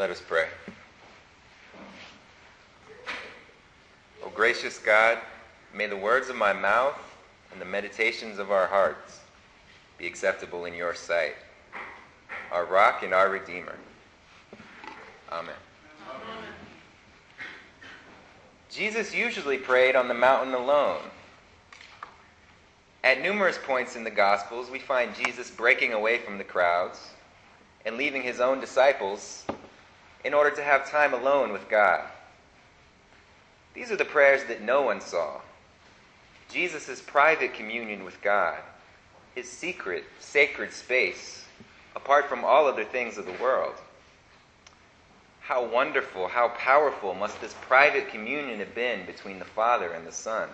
Let us pray. O gracious God, may the words of my mouth and the meditations of our hearts be acceptable in your sight, our rock and our redeemer. Amen. Amen. Jesus usually prayed on the mountain alone. At numerous points in the Gospels, we find Jesus breaking away from the crowds and leaving his own disciples in order to have time alone with God. These are the prayers that no one saw. Jesus' private communion with God, his secret, sacred space, apart from all other things of the world. How wonderful, how powerful must this private communion have been between the Father and the Son.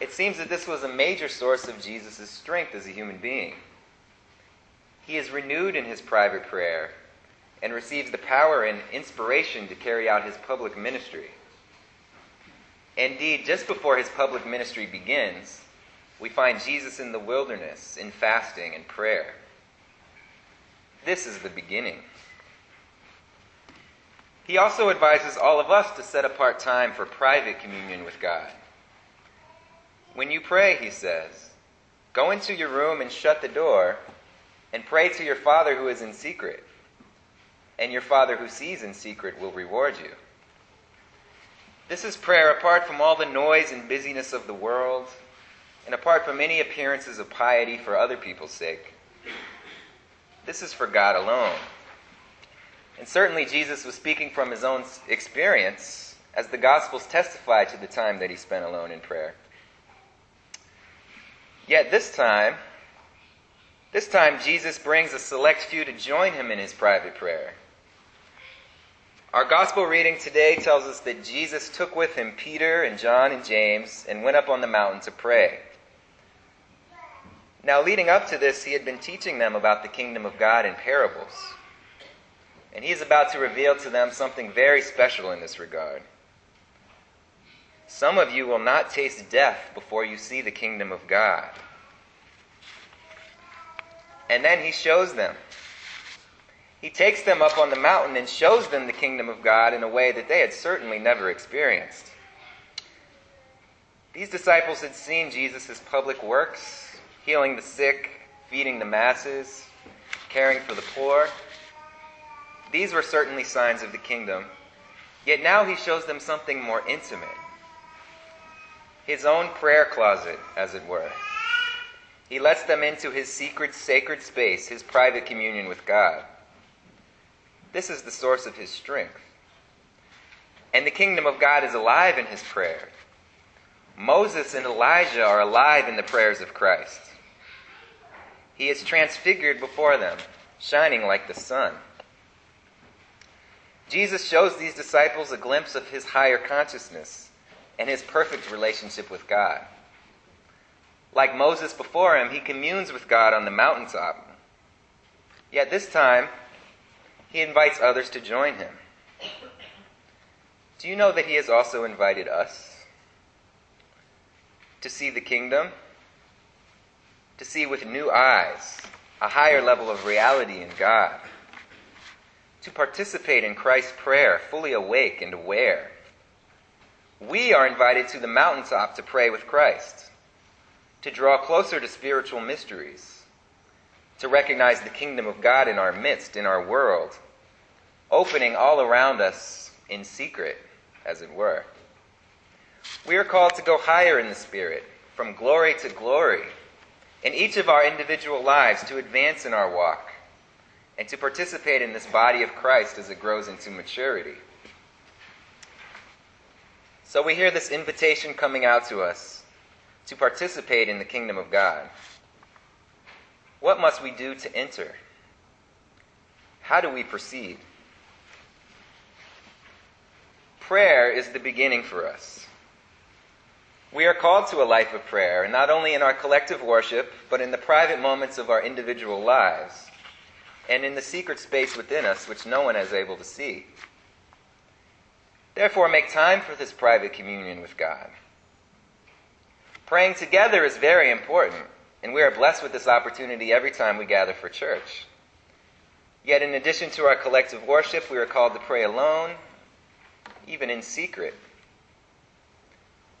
It seems that this was a major source of Jesus' strength as a human being. He is renewed in his private prayer and receives the power and inspiration to carry out his public ministry. Indeed, just before his public ministry begins, we find Jesus in the wilderness in fasting and prayer. This is the beginning. He also advises all of us to set apart time for private communion with God. When you pray, he says, go into your room and shut the door and pray to your Father who is in secret and your Father who sees in secret will reward you. This is prayer apart from all the noise and busyness of the world, and apart from any appearances of piety for other people's sake. This is for God alone. And certainly Jesus was speaking from his own experience, as the Gospels testify to the time that he spent alone in prayer. Yet this time, this time Jesus brings a select few to join him in his private prayer. Our gospel reading today tells us that Jesus took with him Peter and John and James and went up on the mountain to pray. Now, leading up to this, he had been teaching them about the kingdom of God in parables. And he is about to reveal to them something very special in this regard. Some of you will not taste death before you see the kingdom of God. And then he shows them he takes them up on the mountain and shows them the kingdom of God in a way that they had certainly never experienced. These disciples had seen Jesus' public works, healing the sick, feeding the masses, caring for the poor. These were certainly signs of the kingdom. Yet now he shows them something more intimate his own prayer closet, as it were. He lets them into his secret, sacred space, his private communion with God. This is the source of his strength. And the kingdom of God is alive in his prayer. Moses and Elijah are alive in the prayers of Christ. He is transfigured before them, shining like the sun. Jesus shows these disciples a glimpse of his higher consciousness and his perfect relationship with God. Like Moses before him, he communes with God on the mountaintop. Yet this time, he invites others to join him. Do you know that he has also invited us to see the kingdom? To see with new eyes a higher level of reality in God. To participate in Christ's prayer, fully awake and aware. We are invited to the mountaintop to pray with Christ, to draw closer to spiritual mysteries to recognize the kingdom of God in our midst, in our world, opening all around us in secret, as it were. We are called to go higher in the Spirit, from glory to glory, in each of our individual lives to advance in our walk, and to participate in this body of Christ as it grows into maturity. So we hear this invitation coming out to us to participate in the kingdom of God. What must we do to enter? How do we proceed? Prayer is the beginning for us. We are called to a life of prayer, and not only in our collective worship, but in the private moments of our individual lives, and in the secret space within us which no one is able to see. Therefore, make time for this private communion with God. Praying together is very important. And we are blessed with this opportunity every time we gather for church. Yet, in addition to our collective worship, we are called to pray alone, even in secret.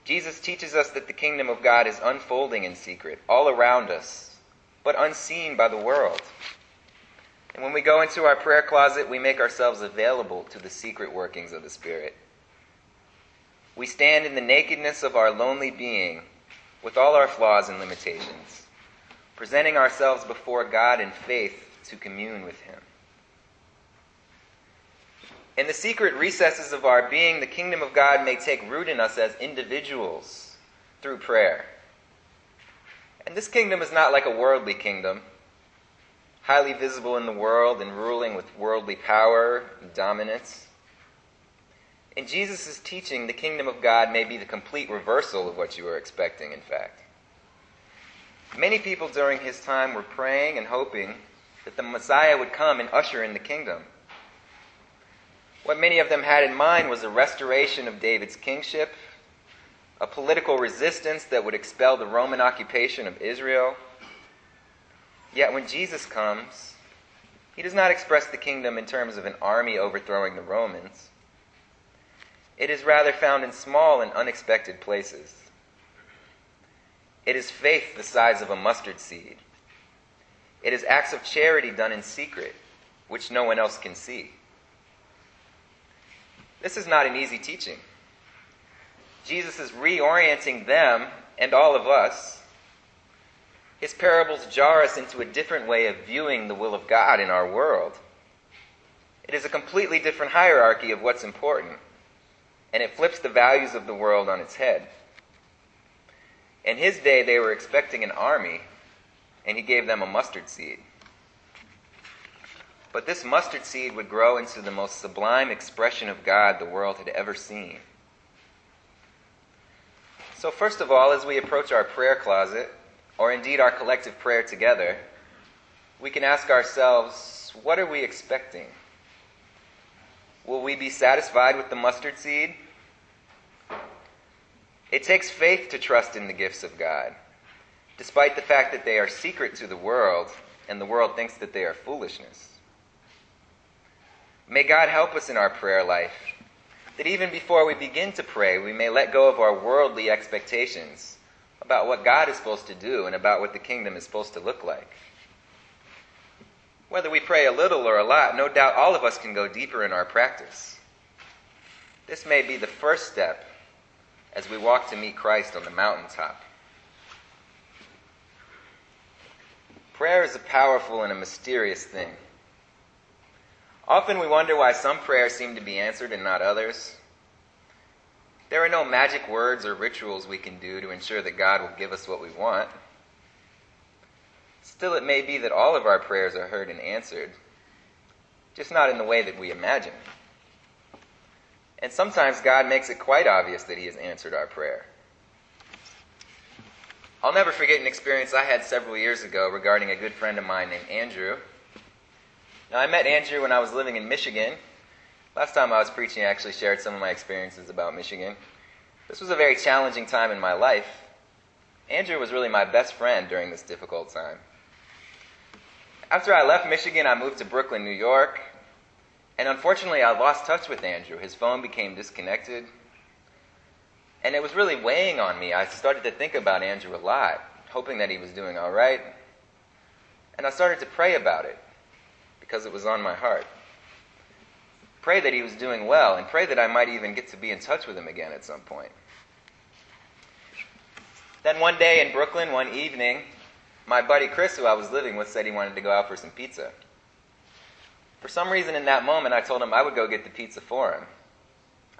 Jesus teaches us that the kingdom of God is unfolding in secret, all around us, but unseen by the world. And when we go into our prayer closet, we make ourselves available to the secret workings of the Spirit. We stand in the nakedness of our lonely being with all our flaws and limitations, presenting ourselves before God in faith to commune with Him. In the secret recesses of our being, the kingdom of God may take root in us as individuals through prayer. And this kingdom is not like a worldly kingdom, highly visible in the world and ruling with worldly power and dominance. In Jesus' teaching, the kingdom of God may be the complete reversal of what you were expecting, in fact. Many people during his time were praying and hoping that the Messiah would come and usher in the kingdom. What many of them had in mind was a restoration of David's kingship, a political resistance that would expel the Roman occupation of Israel. Yet when Jesus comes, he does not express the kingdom in terms of an army overthrowing the Romans. It is rather found in small and unexpected places. It is faith the size of a mustard seed. It is acts of charity done in secret, which no one else can see. This is not an easy teaching. Jesus is reorienting them and all of us. His parables jar us into a different way of viewing the will of God in our world. It is a completely different hierarchy of what's important, and it flips the values of the world on its head. In his day, they were expecting an army, and he gave them a mustard seed. But this mustard seed would grow into the most sublime expression of God the world had ever seen. So, first of all, as we approach our prayer closet, or indeed our collective prayer together, we can ask ourselves what are we expecting? Will we be satisfied with the mustard seed? It takes faith to trust in the gifts of God, despite the fact that they are secret to the world and the world thinks that they are foolishness. May God help us in our prayer life, that even before we begin to pray, we may let go of our worldly expectations about what God is supposed to do and about what the kingdom is supposed to look like. Whether we pray a little or a lot, no doubt all of us can go deeper in our practice. This may be the first step as we walk to meet Christ on the mountaintop. Prayer is a powerful and a mysterious thing. Often we wonder why some prayers seem to be answered and not others. There are no magic words or rituals we can do to ensure that God will give us what we want. Still, it may be that all of our prayers are heard and answered, just not in the way that we imagine. And sometimes God makes it quite obvious that He has answered our prayer. I'll never forget an experience I had several years ago regarding a good friend of mine named Andrew. Now, I met Andrew when I was living in Michigan. Last time I was preaching, I actually shared some of my experiences about Michigan. This was a very challenging time in my life. Andrew was really my best friend during this difficult time. After I left Michigan, I moved to Brooklyn, New York. And unfortunately, I lost touch with Andrew. His phone became disconnected. And it was really weighing on me. I started to think about Andrew a lot, hoping that he was doing all right. And I started to pray about it because it was on my heart. Pray that he was doing well, and pray that I might even get to be in touch with him again at some point. Then one day in Brooklyn, one evening, my buddy Chris, who I was living with, said he wanted to go out for some pizza. For some reason in that moment, I told him I would go get the pizza for him.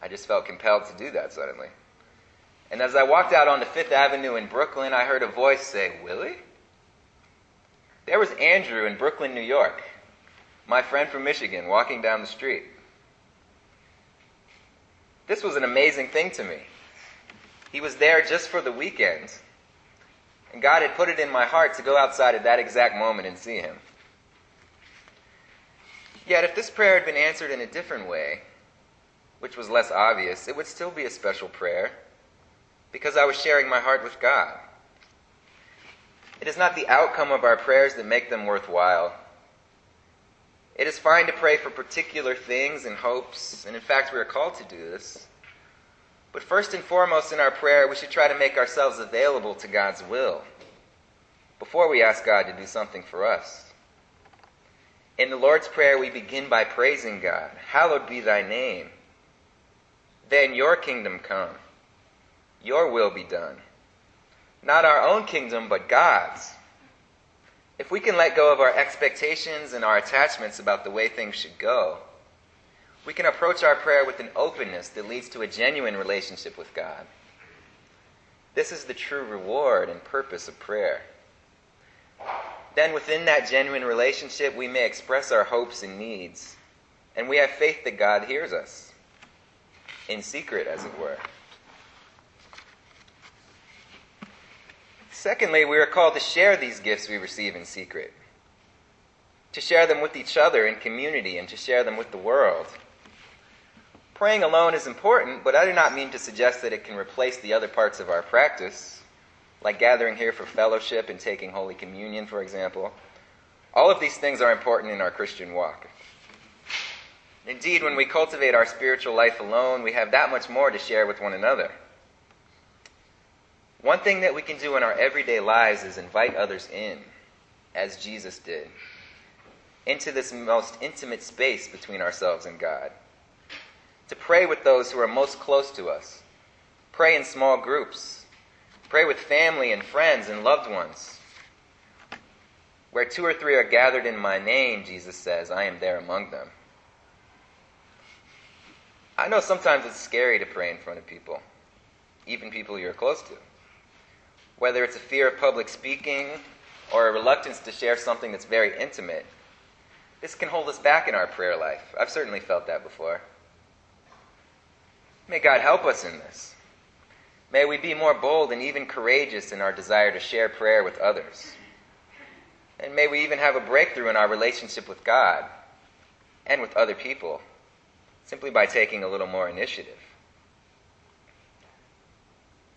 I just felt compelled to do that suddenly. And as I walked out onto Fifth Avenue in Brooklyn, I heard a voice say, Willie? There was Andrew in Brooklyn, New York my friend from Michigan walking down the street. This was an amazing thing to me. He was there just for the weekend. And God had put it in my heart to go outside at that exact moment and see him. Yet, if this prayer had been answered in a different way, which was less obvious, it would still be a special prayer because I was sharing my heart with God. It is not the outcome of our prayers that make them worthwhile, It is fine to pray for particular things and hopes, and in fact, we are called to do this. But first and foremost in our prayer, we should try to make ourselves available to God's will before we ask God to do something for us. In the Lord's Prayer, we begin by praising God. Hallowed be thy name. Then your kingdom come. Your will be done. Not our own kingdom, but God's. If we can let go of our expectations and our attachments about the way things should go, we can approach our prayer with an openness that leads to a genuine relationship with God. This is the true reward and purpose of prayer. Then, within that genuine relationship, we may express our hopes and needs, and we have faith that God hears us, in secret, as it were. Secondly, we are called to share these gifts we receive in secret, to share them with each other in community, and to share them with the world. Praying alone is important, but I do not mean to suggest that it can replace the other parts of our practice, like gathering here for fellowship and taking Holy Communion, for example. All of these things are important in our Christian walk. Indeed, when we cultivate our spiritual life alone, we have that much more to share with one another. One thing that we can do in our everyday lives is invite others in, as Jesus did, into this most intimate space between ourselves and God. To pray with those who are most close to us. Pray in small groups. Pray with family and friends and loved ones. Where two or three are gathered in my name, Jesus says, I am there among them. I know sometimes it's scary to pray in front of people, even people you're close to whether it's a fear of public speaking or a reluctance to share something that's very intimate, this can hold us back in our prayer life. I've certainly felt that before. May God help us in this. May we be more bold and even courageous in our desire to share prayer with others. And may we even have a breakthrough in our relationship with God and with other people simply by taking a little more initiative.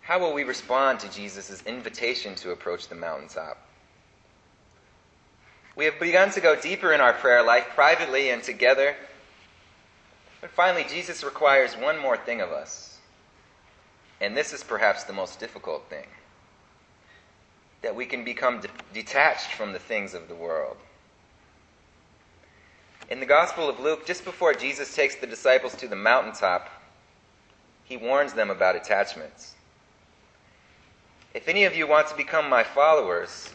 How will we respond to Jesus' invitation to approach the mountaintop? We have begun to go deeper in our prayer life, privately and together. But finally, Jesus requires one more thing of us. And this is perhaps the most difficult thing that we can become de- detached from the things of the world. In the Gospel of Luke, just before Jesus takes the disciples to the mountaintop, he warns them about attachments. If any of you want to become my followers,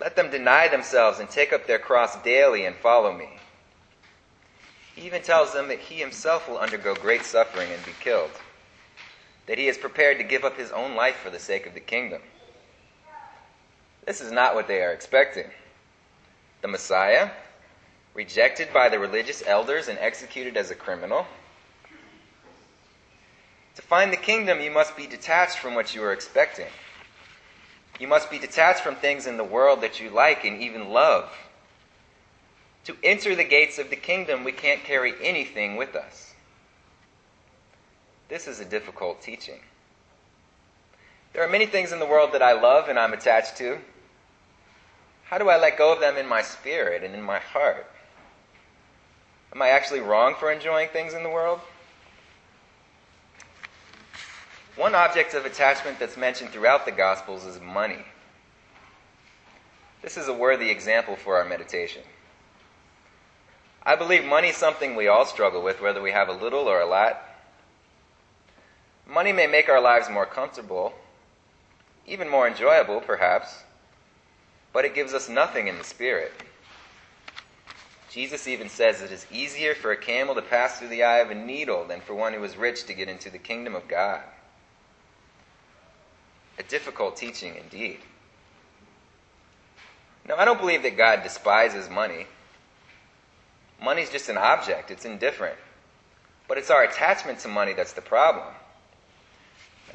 let them deny themselves and take up their cross daily and follow me. He even tells them that he himself will undergo great suffering and be killed, that he is prepared to give up his own life for the sake of the kingdom. This is not what they are expecting. The Messiah, rejected by the religious elders and executed as a criminal, to find the kingdom, you must be detached from what you are expecting. You must be detached from things in the world that you like and even love. To enter the gates of the kingdom, we can't carry anything with us. This is a difficult teaching. There are many things in the world that I love and I'm attached to. How do I let go of them in my spirit and in my heart? Am I actually wrong for enjoying things in the world? One object of attachment that's mentioned throughout the Gospels is money. This is a worthy example for our meditation. I believe money is something we all struggle with, whether we have a little or a lot. Money may make our lives more comfortable, even more enjoyable, perhaps, but it gives us nothing in the spirit. Jesus even says it is easier for a camel to pass through the eye of a needle than for one who is rich to get into the kingdom of God. A difficult teaching indeed. Now, I don't believe that God despises money. Money's just an object, it's indifferent. But it's our attachment to money that's the problem.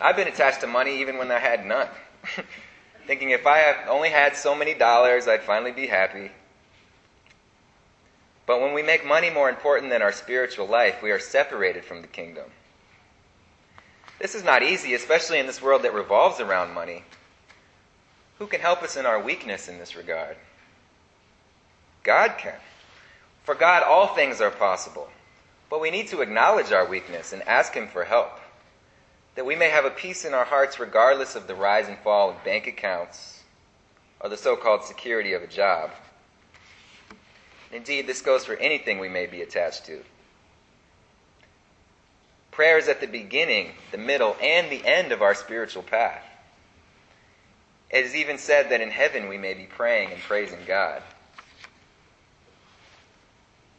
I've been attached to money even when I had none. Thinking if I only had so many dollars, I'd finally be happy. But when we make money more important than our spiritual life, we are separated from the kingdom. This is not easy, especially in this world that revolves around money. Who can help us in our weakness in this regard? God can. For God, all things are possible, but we need to acknowledge our weakness and ask Him for help, that we may have a peace in our hearts regardless of the rise and fall of bank accounts or the so called security of a job. Indeed, this goes for anything we may be attached to. Prayer is at the beginning, the middle, and the end of our spiritual path. It is even said that in heaven we may be praying and praising God.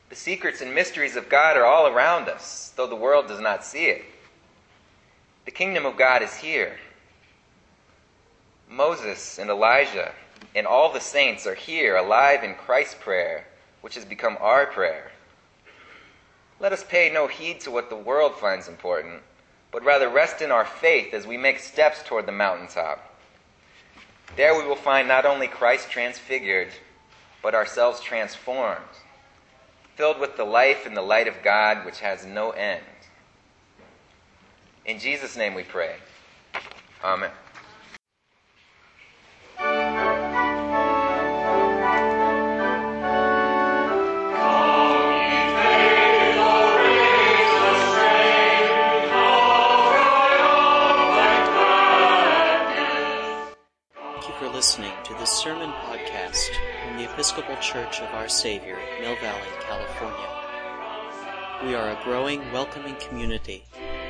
The secrets and mysteries of God are all around us, though the world does not see it. The kingdom of God is here. Moses and Elijah and all the saints are here, alive in Christ's prayer, which has become our prayer. Let us pay no heed to what the world finds important, but rather rest in our faith as we make steps toward the mountaintop. There we will find not only Christ transfigured, but ourselves transformed filled with the life and the light of God which has no end. In Jesus' name we pray. Amen. Thank you for listening to this sermon podcast from the Episcopal Church of Our Saviour, Mill Valley, California. We are a growing, welcoming community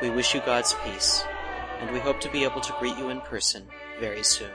We wish you God's peace, and we hope to be able to greet you in person very soon.